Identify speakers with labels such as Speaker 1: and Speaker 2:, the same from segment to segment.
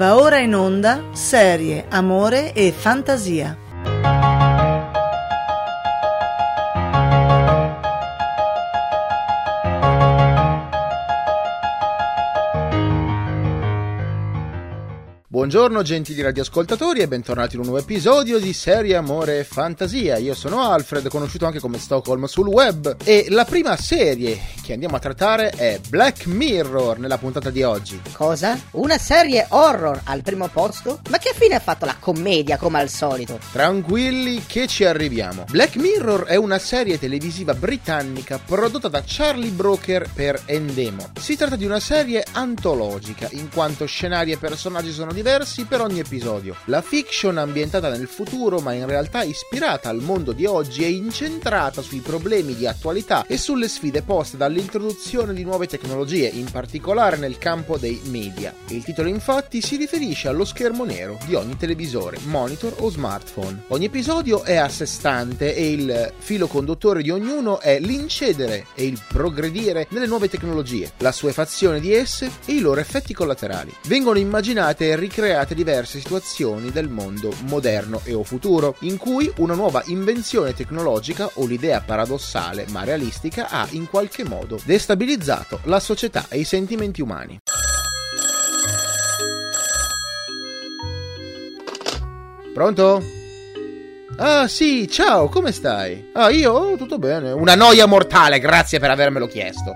Speaker 1: Va ora in onda serie Amore e Fantasia.
Speaker 2: Buongiorno gentili radioascoltatori e bentornati in un nuovo episodio di Serie Amore e Fantasia. Io sono Alfred, conosciuto anche come Stockholm sul web e la prima serie che andiamo a trattare è Black Mirror nella puntata di oggi.
Speaker 3: Cosa? Una serie horror al primo posto? Ma che fine ha fatto la commedia come al solito?
Speaker 2: Tranquilli che ci arriviamo. Black Mirror è una serie televisiva britannica prodotta da Charlie Brooker per Endemo. Si tratta di una serie antologica in quanto scenari e personaggi sono diversi per ogni episodio. La fiction ambientata nel futuro ma in realtà ispirata al mondo di oggi è incentrata sui problemi di attualità e sulle sfide poste dall'introduzione di nuove tecnologie, in particolare nel campo dei media. Il titolo infatti si riferisce allo schermo nero di ogni televisore, monitor o smartphone. Ogni episodio è a sé stante e il filo conduttore di ognuno è l'incedere e il progredire nelle nuove tecnologie, la suefazione di esse e i loro effetti collaterali. Vengono immaginate e ricreate diverse situazioni del mondo moderno e o futuro, in cui una nuova invenzione tecnologica o l'idea paradossale ma realistica ha in qualche modo destabilizzato la società e i sentimenti umani. Pronto? Ah sì, ciao, come stai? Ah io? Tutto bene. Una noia mortale, grazie per avermelo chiesto.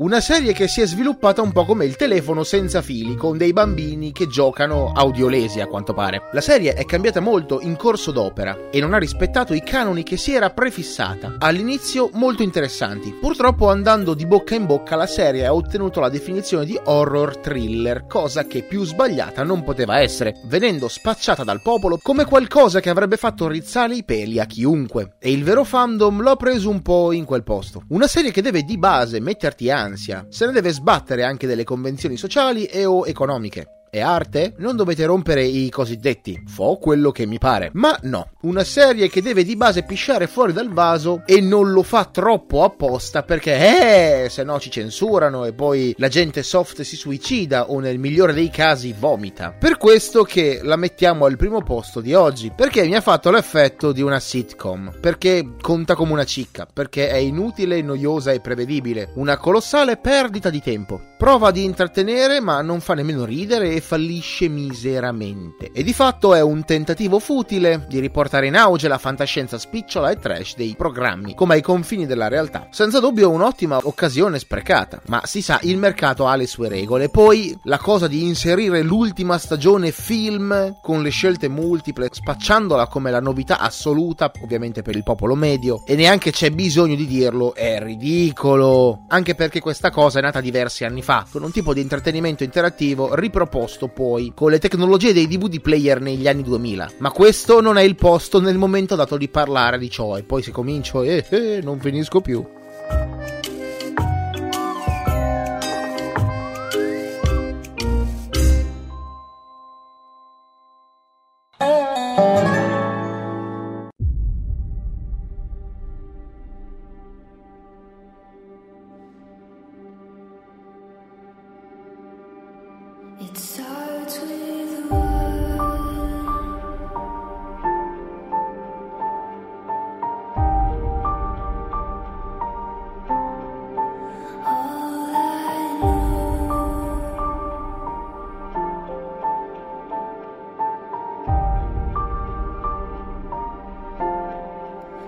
Speaker 2: Una serie che si è sviluppata un po' come il telefono senza fili, con dei bambini che giocano audiolesi a quanto pare. La serie è cambiata molto in corso d'opera e non ha rispettato i canoni che si era prefissata. All'inizio molto interessanti, purtroppo andando di bocca in bocca la serie ha ottenuto la definizione di horror thriller, cosa che più sbagliata non poteva essere, venendo spacciata dal popolo come qualcosa che avrebbe fatto rizzare i peli a chiunque. E il vero fandom l'ho preso un po' in quel posto. Una serie che deve di base metterti ansia ansia, se ne deve sbattere anche delle convenzioni sociali e o economiche. È arte? Non dovete rompere i cosiddetti. Fo quello che mi pare. Ma no, una serie che deve di base pisciare fuori dal vaso e non lo fa troppo apposta perché, eh, se no ci censurano e poi la gente soft si suicida o nel migliore dei casi vomita. Per questo che la mettiamo al primo posto di oggi, perché mi ha fatto l'effetto di una sitcom, perché conta come una cicca, perché è inutile, noiosa e prevedibile, una colossale perdita di tempo. Prova di intrattenere ma non fa nemmeno ridere e fallisce miseramente. E di fatto è un tentativo futile di riportare in auge la fantascienza spicciola e trash dei programmi, come ai confini della realtà. Senza dubbio un'ottima occasione sprecata, ma si sa, il mercato ha le sue regole. Poi la cosa di inserire l'ultima stagione film con le scelte multiple, spacciandola come la novità assoluta, ovviamente per il popolo medio, e neanche c'è bisogno di dirlo, è ridicolo. Anche perché questa cosa è nata diversi anni fa, con un tipo di intrattenimento interattivo riproposto poi con le tecnologie dei DVD player negli anni 2000. Ma questo non è il posto nel momento dato di parlare di ciò e poi se comincio e eh, eh, non finisco più.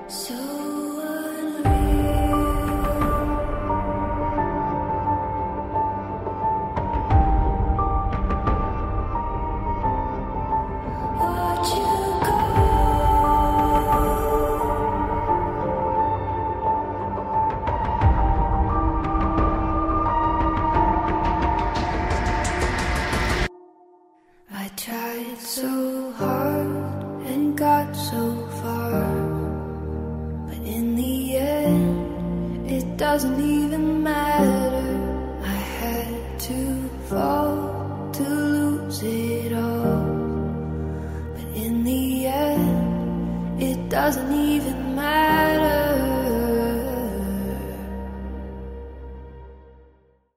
Speaker 4: So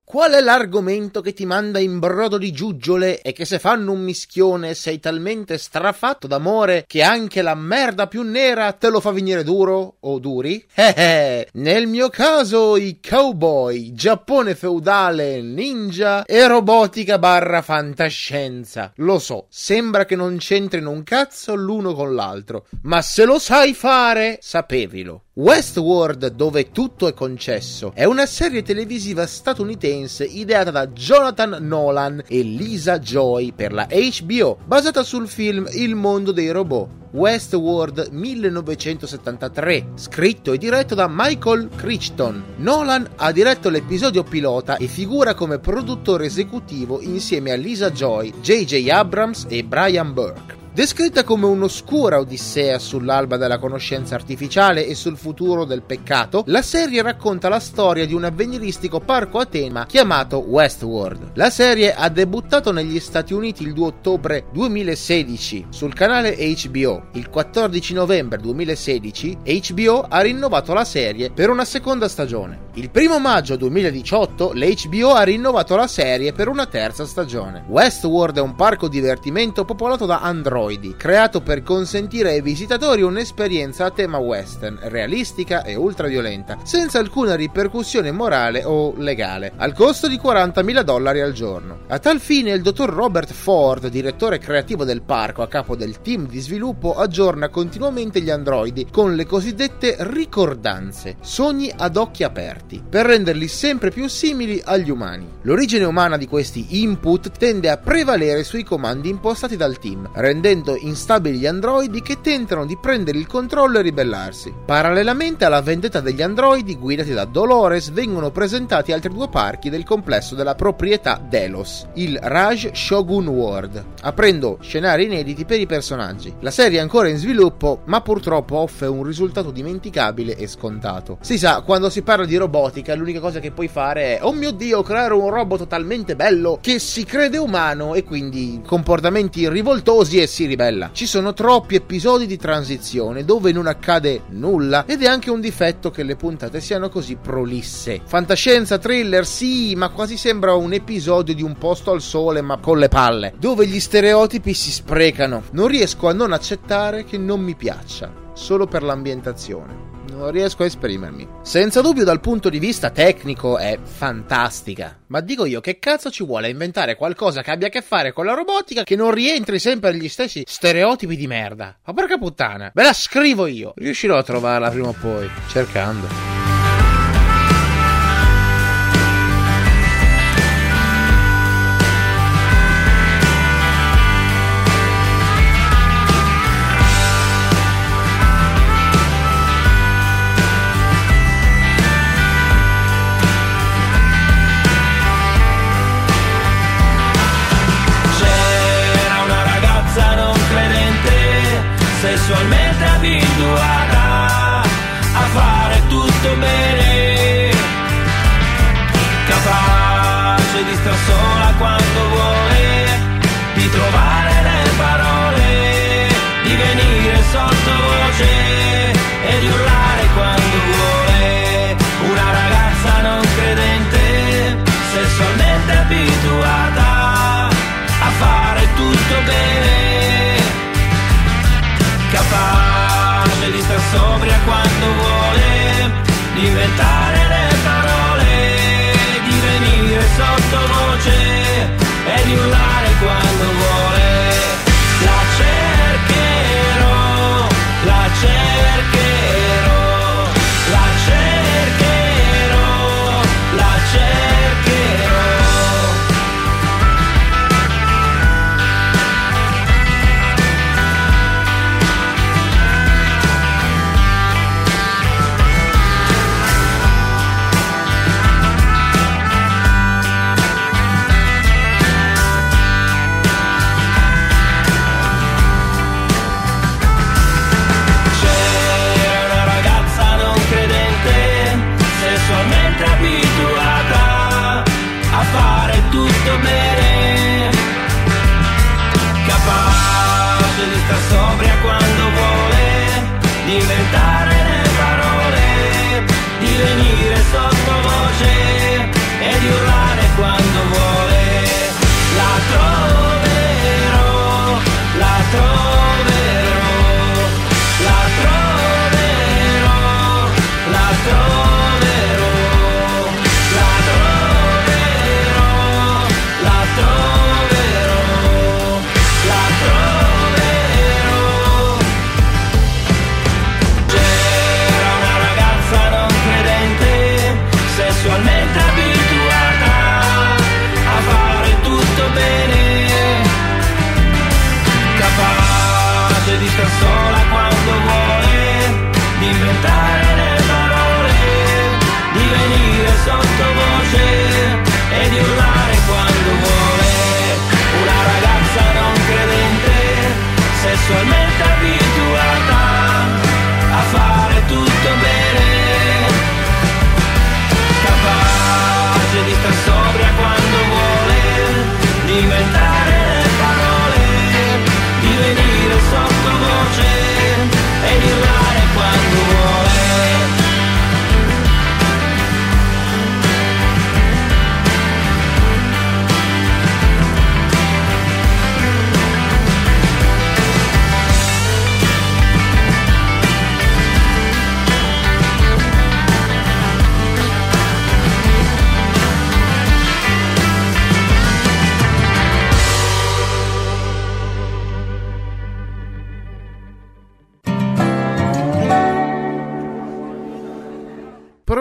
Speaker 2: Qual è l'argomento che ti manda in brodo di giuggiole e che se fanno un mischione sei talmente strafatto d'amore che anche la merda più nera te lo fa venire duro o duri? Eh eh, nel mio caso i cowboy, Giappone feudale, ninja e robotica barra fantascienza. Lo so, sembra che non c'entrino un cazzo l'uno con l'altro, ma se lo sai fare, sapevilo. Westworld, dove tutto è concesso, è una serie televisiva statunitense ideata da Jonathan Nolan e Lisa Joy per la HBO, basata sul film Il mondo dei robot. Westworld 1973, scritto e diretto da Michael Crichton. Nolan ha diretto l'episodio pilota e figura come produttore esecutivo insieme a Lisa Joy, J.J. Abrams e Brian Burke. Descritta come un'oscura odissea sull'alba della conoscenza artificiale e sul futuro del peccato, la serie racconta la storia di un avveniristico parco a tema chiamato Westworld. La serie ha debuttato negli Stati Uniti il 2 ottobre 2016 sul canale HBO. Il 14 novembre 2016 HBO ha rinnovato la serie per una seconda stagione. Il 1 maggio 2018 l'HBO ha rinnovato la serie per una terza stagione. Westworld è un parco divertimento popolato da androidi androidi, creato per consentire ai visitatori un'esperienza a tema western, realistica e ultraviolenta, senza alcuna ripercussione morale o legale, al costo di 40.000 dollari al giorno. A tal fine il dottor Robert Ford, direttore creativo del parco a capo del team di sviluppo, aggiorna continuamente gli androidi con le cosiddette ricordanze, sogni ad occhi aperti, per renderli sempre più simili agli umani. L'origine umana di questi input tende a prevalere sui comandi impostati dal team, rendendo rendendo instabili gli androidi che tentano di prendere il controllo e ribellarsi. Parallelamente alla vendetta degli androidi guidati da Dolores vengono presentati altri due parchi del complesso della proprietà Delos, il Raj Shogun World, aprendo scenari inediti per i personaggi. La serie è ancora in sviluppo, ma purtroppo offre un risultato dimenticabile e scontato. Si sa, quando si parla di robotica, l'unica cosa che puoi fare è, oh mio dio, creare un robot talmente bello che si crede umano e quindi comportamenti rivoltosi e si ribella. Ci sono troppi episodi di transizione dove non accade nulla ed è anche un difetto che le puntate siano così prolisse. Fantascienza, thriller, sì, ma quasi sembra un episodio di un posto al sole ma con le palle, dove gli stereotipi si sprecano. Non riesco a non accettare che non mi piaccia, solo per l'ambientazione non riesco a esprimermi. Senza dubbio dal punto di vista tecnico è fantastica, ma dico io che cazzo ci vuole inventare qualcosa che abbia a che fare con la robotica che non rientri sempre negli stessi stereotipi di merda. Ma porca puttana, ve la scrivo io. Riuscirò a trovarla prima o poi, cercando.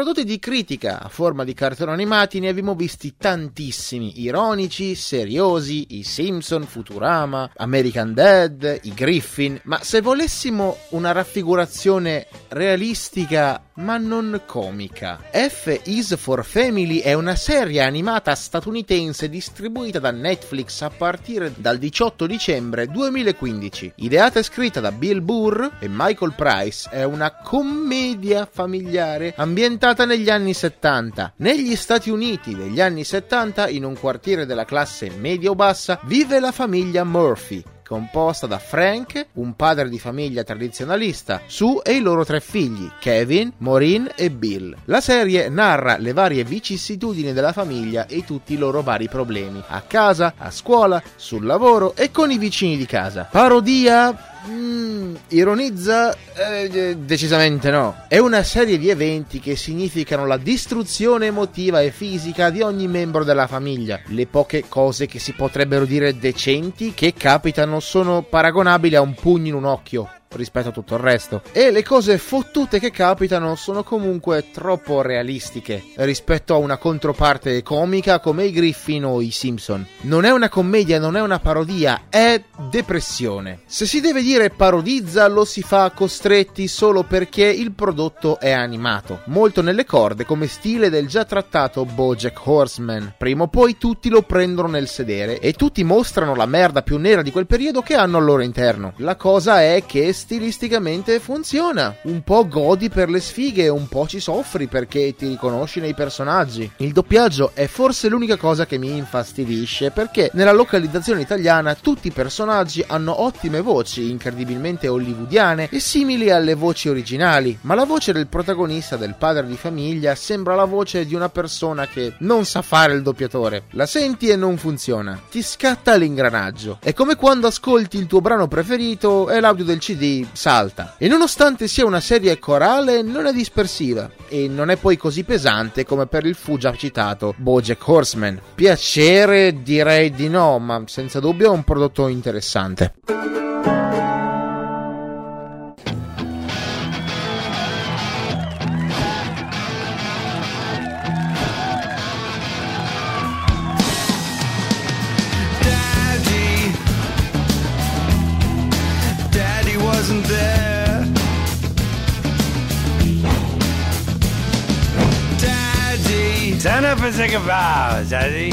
Speaker 2: Contenuti di critica a forma di cartoni animati ne abbiamo visti tantissimi, ironici, seriosi, i Simpson, Futurama, American Dad, i Griffin, ma se volessimo una raffigurazione realistica ma non comica. F is for Family è una serie animata statunitense distribuita da Netflix a partire dal 18 dicembre 2015. Ideata e scritta da Bill Burr e Michael Price, è una commedia familiare ambientata negli anni 70. Negli Stati Uniti degli anni 70, in un quartiere della classe medio-bassa, vive la famiglia Murphy, composta da Frank, un padre di famiglia tradizionalista, Sue e i loro tre figli, Kevin, Maureen e Bill. La serie narra le varie vicissitudini della famiglia e tutti i loro vari problemi, a casa, a scuola, sul lavoro e con i vicini di casa. Parodia Mm, ironizza? Eh, decisamente no. È una serie di eventi che significano la distruzione emotiva e fisica di ogni membro della famiglia. Le poche cose che si potrebbero dire decenti che capitano sono paragonabili a un pugno in un occhio rispetto a tutto il resto. E le cose fottute che capitano sono comunque troppo realistiche rispetto a una controparte comica come i Griffin o i Simpson. Non è una commedia, non è una parodia, è depressione. Se si deve dire parodizza, lo si fa costretti solo perché il prodotto è animato, molto nelle corde come stile del già trattato Bojack Horseman. Prima o poi tutti lo prendono nel sedere e tutti mostrano la merda più nera di quel periodo che hanno al loro interno. La cosa è che stilisticamente funziona. Un po' godi per le sfighe, un po' ci soffri perché ti riconosci nei personaggi. Il doppiaggio è forse l'unica cosa che mi infastidisce perché nella localizzazione italiana tutti i personaggi hanno ottime voci, incredibilmente hollywoodiane e simili alle voci originali, ma la voce del protagonista, del padre di famiglia, sembra la voce di una persona che non sa fare il doppiatore. La senti e non funziona. Ti scatta l'ingranaggio. È come quando ascolti il tuo brano preferito e l'audio del CD salta. E nonostante sia una serie corale, non è dispersiva e non è poi così pesante come per il fu già citato Bojack Horseman. Piacere direi di no, ma senza dubbio è un prodotto interessante.
Speaker 5: Up and a bow, Daddy.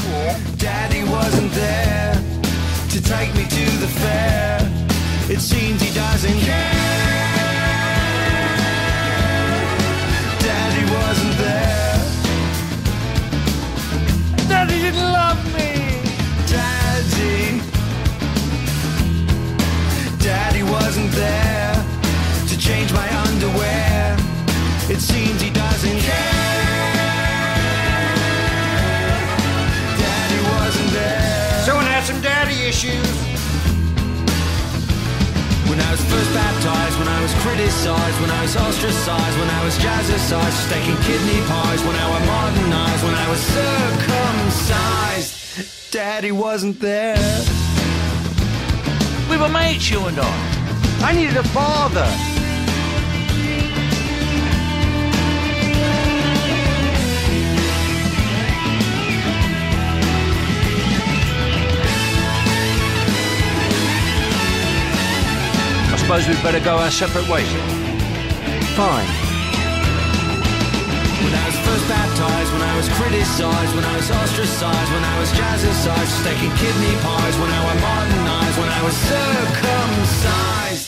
Speaker 5: Daddy wasn't there to take me to the fair. It seems he doesn't care. Daddy wasn't there. Daddy didn't love me. Daddy. Daddy wasn't there to change my underwear. It seems he doesn't care. Issues. When I was first baptized, when I was criticized, when I was ostracized, when I was jazzercised, steaking kidney pies, when I was modernized, when I was circumcised, daddy wasn't there. We were mates, you and I. I needed a father. Suppose we'd better go our separate ways.
Speaker 6: Fine.
Speaker 5: When I was first baptized, when I was criticized, when I was ostracized, when I was jazzercised, steaking kidney pies, when I was modernized, when I was circumcised,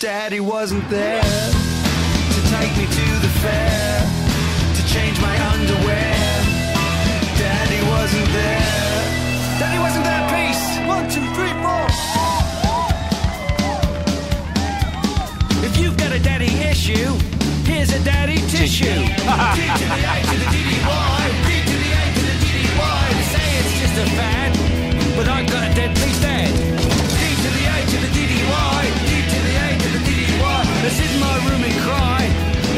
Speaker 5: Daddy wasn't there to take me to the fair, to change my underwear. Daddy wasn't there. Daddy wasn't there. Peace. One, two, three, four. If you've got a daddy issue, here's a daddy tissue. D to the A to the DDY, D to the A to the DDY. They say it's just a fad, but I've got a deadly dad. D to the A to the DDY, D to the A to the DDY. I sit in my room and cry,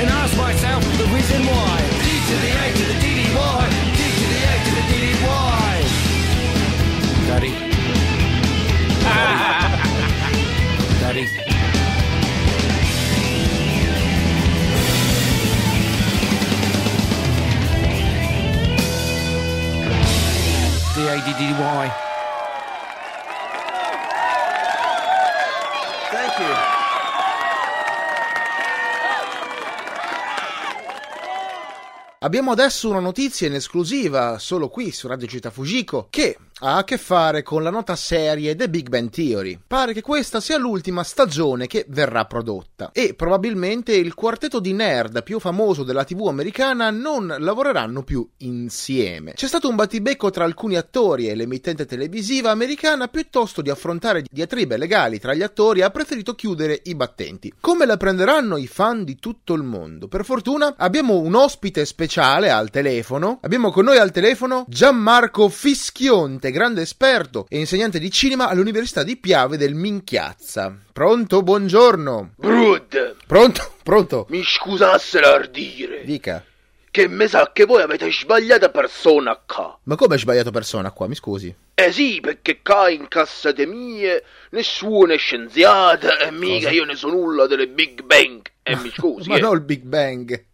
Speaker 5: and ask myself the reason why. D to the A to the DDY, D to the A to the DDY. Daddy. Daddy. Daddy. A-D-D-Y.
Speaker 2: Thank you. Abbiamo adesso una notizia in esclusiva solo qui su Radio Città Fujiko che ha a che fare con la nota serie The Big Bang Theory. Pare che questa sia l'ultima stagione che verrà prodotta e probabilmente il quartetto di nerd più famoso della TV americana non lavoreranno più insieme. C'è stato un battibecco tra alcuni attori e l'emittente televisiva americana piuttosto di affrontare diatribe legali tra gli attori ha preferito chiudere i battenti. Come la prenderanno i fan di tutto il mondo? Per fortuna abbiamo un ospite speciale al telefono. Abbiamo con noi al telefono Gianmarco Fischionte, grande esperto e insegnante di cinema all'Università di Piave del Minchiazza. Pronto? Buongiorno.
Speaker 7: Brud,
Speaker 2: Pronto? Pronto?
Speaker 7: mi scusasse l'ardire,
Speaker 2: Dica.
Speaker 7: che mi sa che voi avete sbagliata persona qua.
Speaker 2: Ma come hai sbagliato persona qua? Mi scusi.
Speaker 7: Eh sì, perché qua in cassate mie nessuno è scienziata e mica
Speaker 2: Cosa?
Speaker 7: io ne so nulla delle Big Bang. E mi scusi,
Speaker 2: Ma
Speaker 7: eh.
Speaker 2: no il Big Bang.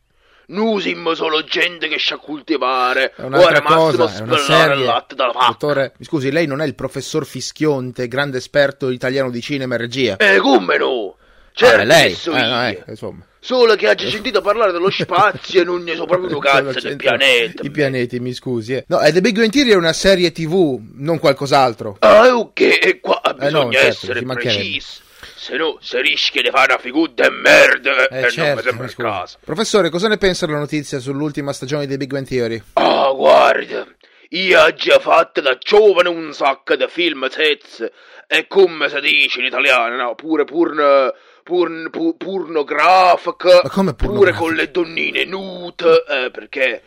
Speaker 7: Noi siamo solo gente che sa coltivare.
Speaker 2: È un'altra
Speaker 7: Ora
Speaker 2: cosa, è una serie.
Speaker 7: latte dalla.
Speaker 2: Dottore, mi scusi, lei non è il professor Fischionte, grande esperto italiano di cinema e regia?
Speaker 7: Eh, come no? Certo
Speaker 2: Ah, lei.
Speaker 7: so
Speaker 2: Eh, no, eh, insomma.
Speaker 7: Solo che hagi sentito parlare dello spazio e non ne so proprio un
Speaker 2: Cosa
Speaker 7: cazzo del
Speaker 2: c'entra
Speaker 7: pianeta.
Speaker 2: I pianeti, mi scusi. Eh. No, è The Big Bang Theory è una serie TV, non qualcos'altro.
Speaker 7: Ah, ok, e qua
Speaker 2: Eh, no,
Speaker 7: bisogna
Speaker 2: certo,
Speaker 7: essere precisi. Se no, si rischia di fare una figura di merda
Speaker 2: Eh,
Speaker 7: e non
Speaker 2: certo,
Speaker 7: mi sembra
Speaker 2: mi
Speaker 7: il caso.
Speaker 2: Professore, cosa ne pensa della notizia sull'ultima stagione di Big Bang Theory?
Speaker 7: Ah, guarda, io ho già fatto da giovane un sacco di film sez e come si dice in italiano, no? Pure purno... Purn, pu, pornografica,
Speaker 2: Ma come
Speaker 7: pure con le donnine nude, eh, perché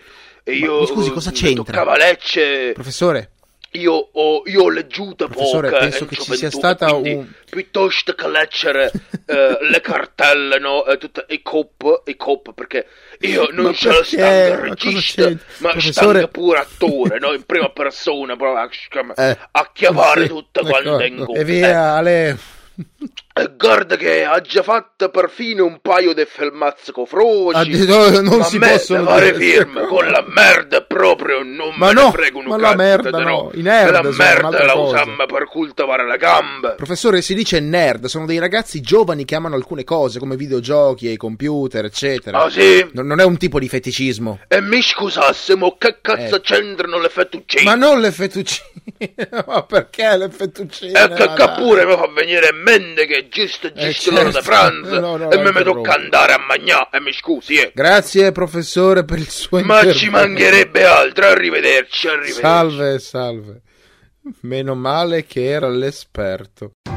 Speaker 7: io
Speaker 2: mi scusi, cosa
Speaker 7: eh,
Speaker 2: c'entra?
Speaker 7: toccava lecce,
Speaker 2: Professore,
Speaker 7: Io ho, io ho leggiuto
Speaker 2: Professore,
Speaker 7: poco
Speaker 2: penso che ci sia stata un-
Speaker 7: piuttosto che leggere eh, le cartelle, no, e tutte i cop, i cop, perché io non
Speaker 2: Ma
Speaker 7: sono stato
Speaker 2: Ma
Speaker 7: regista,
Speaker 2: c'entra?
Speaker 7: ma
Speaker 2: Professore-
Speaker 7: pure attore, no, in prima persona, proprio a,
Speaker 2: eh,
Speaker 7: a chiavare
Speaker 2: sì,
Speaker 7: tutto quanto in gola.
Speaker 2: E via, Ale.
Speaker 7: Eh, guarda che ha già fatto perfino un paio di
Speaker 2: Ha
Speaker 7: froci.
Speaker 2: detto- non
Speaker 7: ma
Speaker 2: si possono
Speaker 7: fare firme con la merda proprio non
Speaker 2: Ma
Speaker 7: me
Speaker 2: no,
Speaker 7: ne frego un
Speaker 2: ma la
Speaker 7: cazzo,
Speaker 2: merda
Speaker 7: te
Speaker 2: no, i nerd
Speaker 7: la merda la usiamo per coltivare le gambe
Speaker 2: Professore, si dice nerd, sono dei ragazzi giovani che amano alcune cose, come videogiochi e i computer, eccetera.
Speaker 7: ah sì?
Speaker 2: Non non è un tipo di feticismo.
Speaker 7: e mi scusassimo che cazzo
Speaker 2: Eh.
Speaker 7: c'entrano le fettuccine
Speaker 2: Ma non le fettuccine. Ma perché le fettuccine?
Speaker 7: e che,
Speaker 2: Ma
Speaker 7: che pure mi fa venire in mente che giusto
Speaker 2: Eh,
Speaker 7: giusto l'ora
Speaker 2: certo.
Speaker 7: di pranzo
Speaker 2: No, no,
Speaker 7: e mi
Speaker 2: interrompo.
Speaker 7: tocca andare a mangiare e mi scusi eh.
Speaker 2: Grazie, professore, per il suo
Speaker 7: ma
Speaker 2: intervento.
Speaker 7: ci mancherebbe altro arrivederci arrivederci
Speaker 2: Salve, salve. Meno male che era l'esperto.「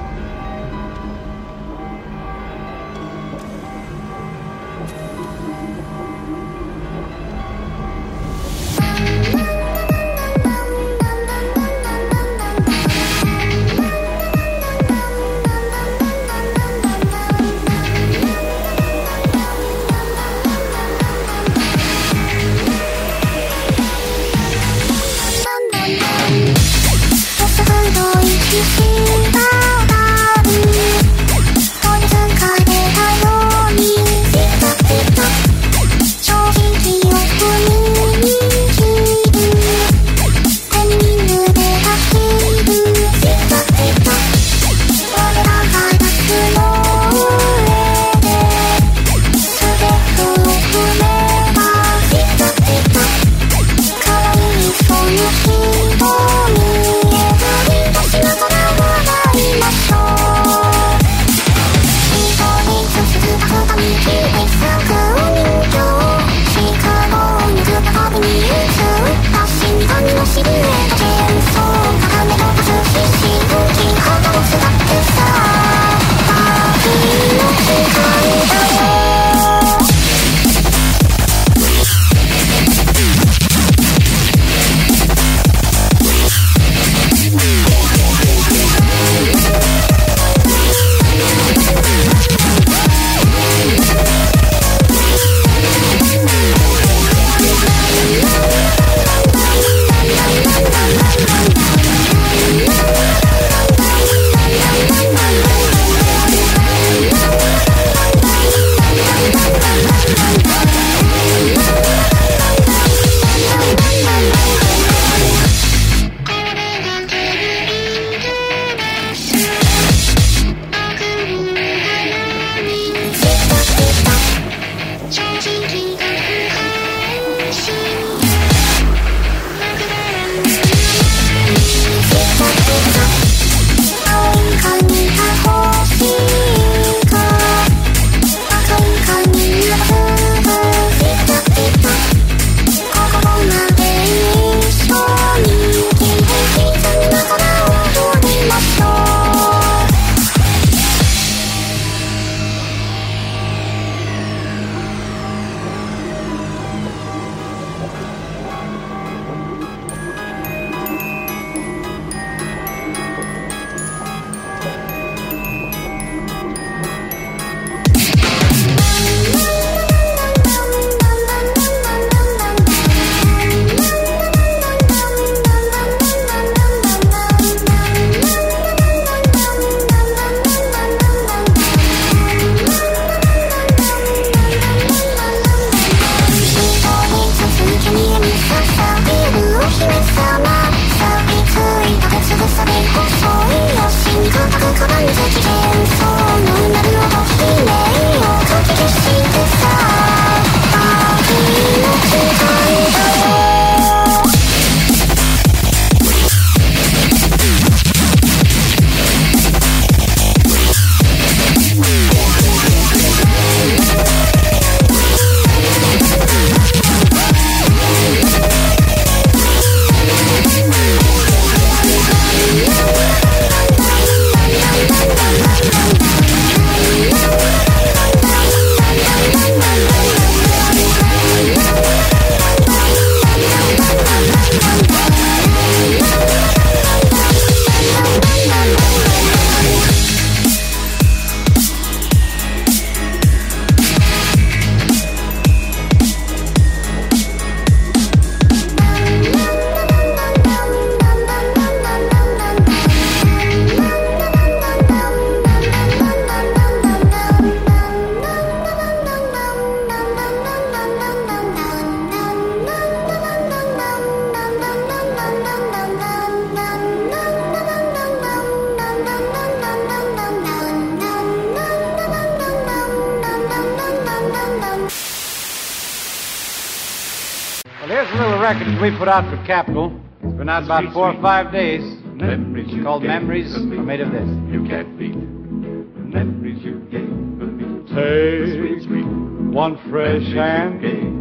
Speaker 8: we put out for Capital. It's been out about four or five days. It's called Memories Are Made of This.
Speaker 9: You can't beat the memories you gave for me.
Speaker 8: Take
Speaker 9: Sweet, sweet.
Speaker 8: one fresh and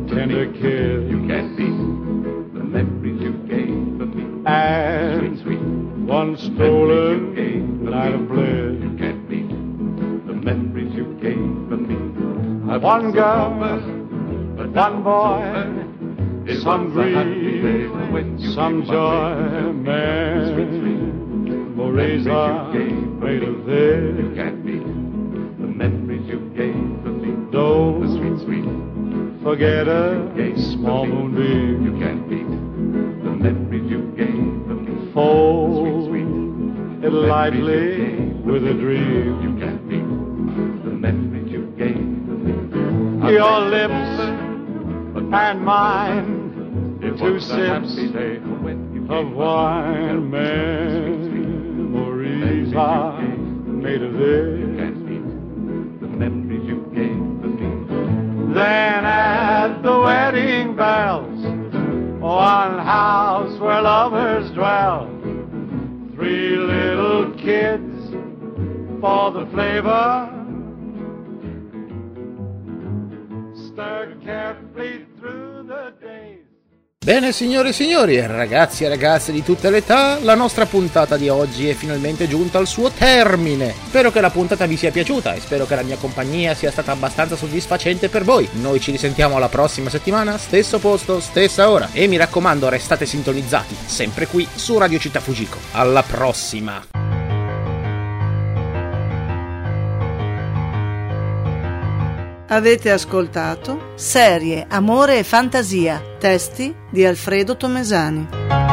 Speaker 8: tender
Speaker 9: You
Speaker 8: kiss
Speaker 9: can't beat the memories you gave for me.
Speaker 8: and
Speaker 9: Sweet, sweet.
Speaker 8: one stolen night of bliss.
Speaker 9: You can't beat the memories you gave for me. I
Speaker 8: One girl,
Speaker 9: but
Speaker 8: one boy,
Speaker 9: It
Speaker 8: some grief,
Speaker 9: you
Speaker 8: some joy,
Speaker 9: way. Sweet, sweet.
Speaker 8: memories are made of
Speaker 9: You
Speaker 8: this.
Speaker 9: can't beat the memories you gave me. The
Speaker 8: Don't
Speaker 9: sweet, sweet.
Speaker 8: forget a small
Speaker 9: me. You
Speaker 8: moonbeam.
Speaker 9: can't beat the memories you gave me.
Speaker 8: Fold it lightly with a dream.
Speaker 9: You can't beat the memories you gave me.
Speaker 8: Your lips and mine, two sips of wine. Memories are made of this. Then at the wedding bells, one house where lovers dwell, three little kids for the flavor.
Speaker 2: Bene signore e signori, ragazzi e ragazze di tutte le età, la nostra puntata di oggi è finalmente giunta al suo termine. Spero che la puntata vi sia piaciuta e spero che la mia compagnia sia stata abbastanza soddisfacente per voi. Noi ci risentiamo la prossima settimana, stesso posto, stessa ora. E mi raccomando, restate sintonizzati, sempre qui su Radio Città Fujiko. Alla prossima!
Speaker 1: Avete ascoltato Serie, Amore e Fantasia, testi di Alfredo Tomesani.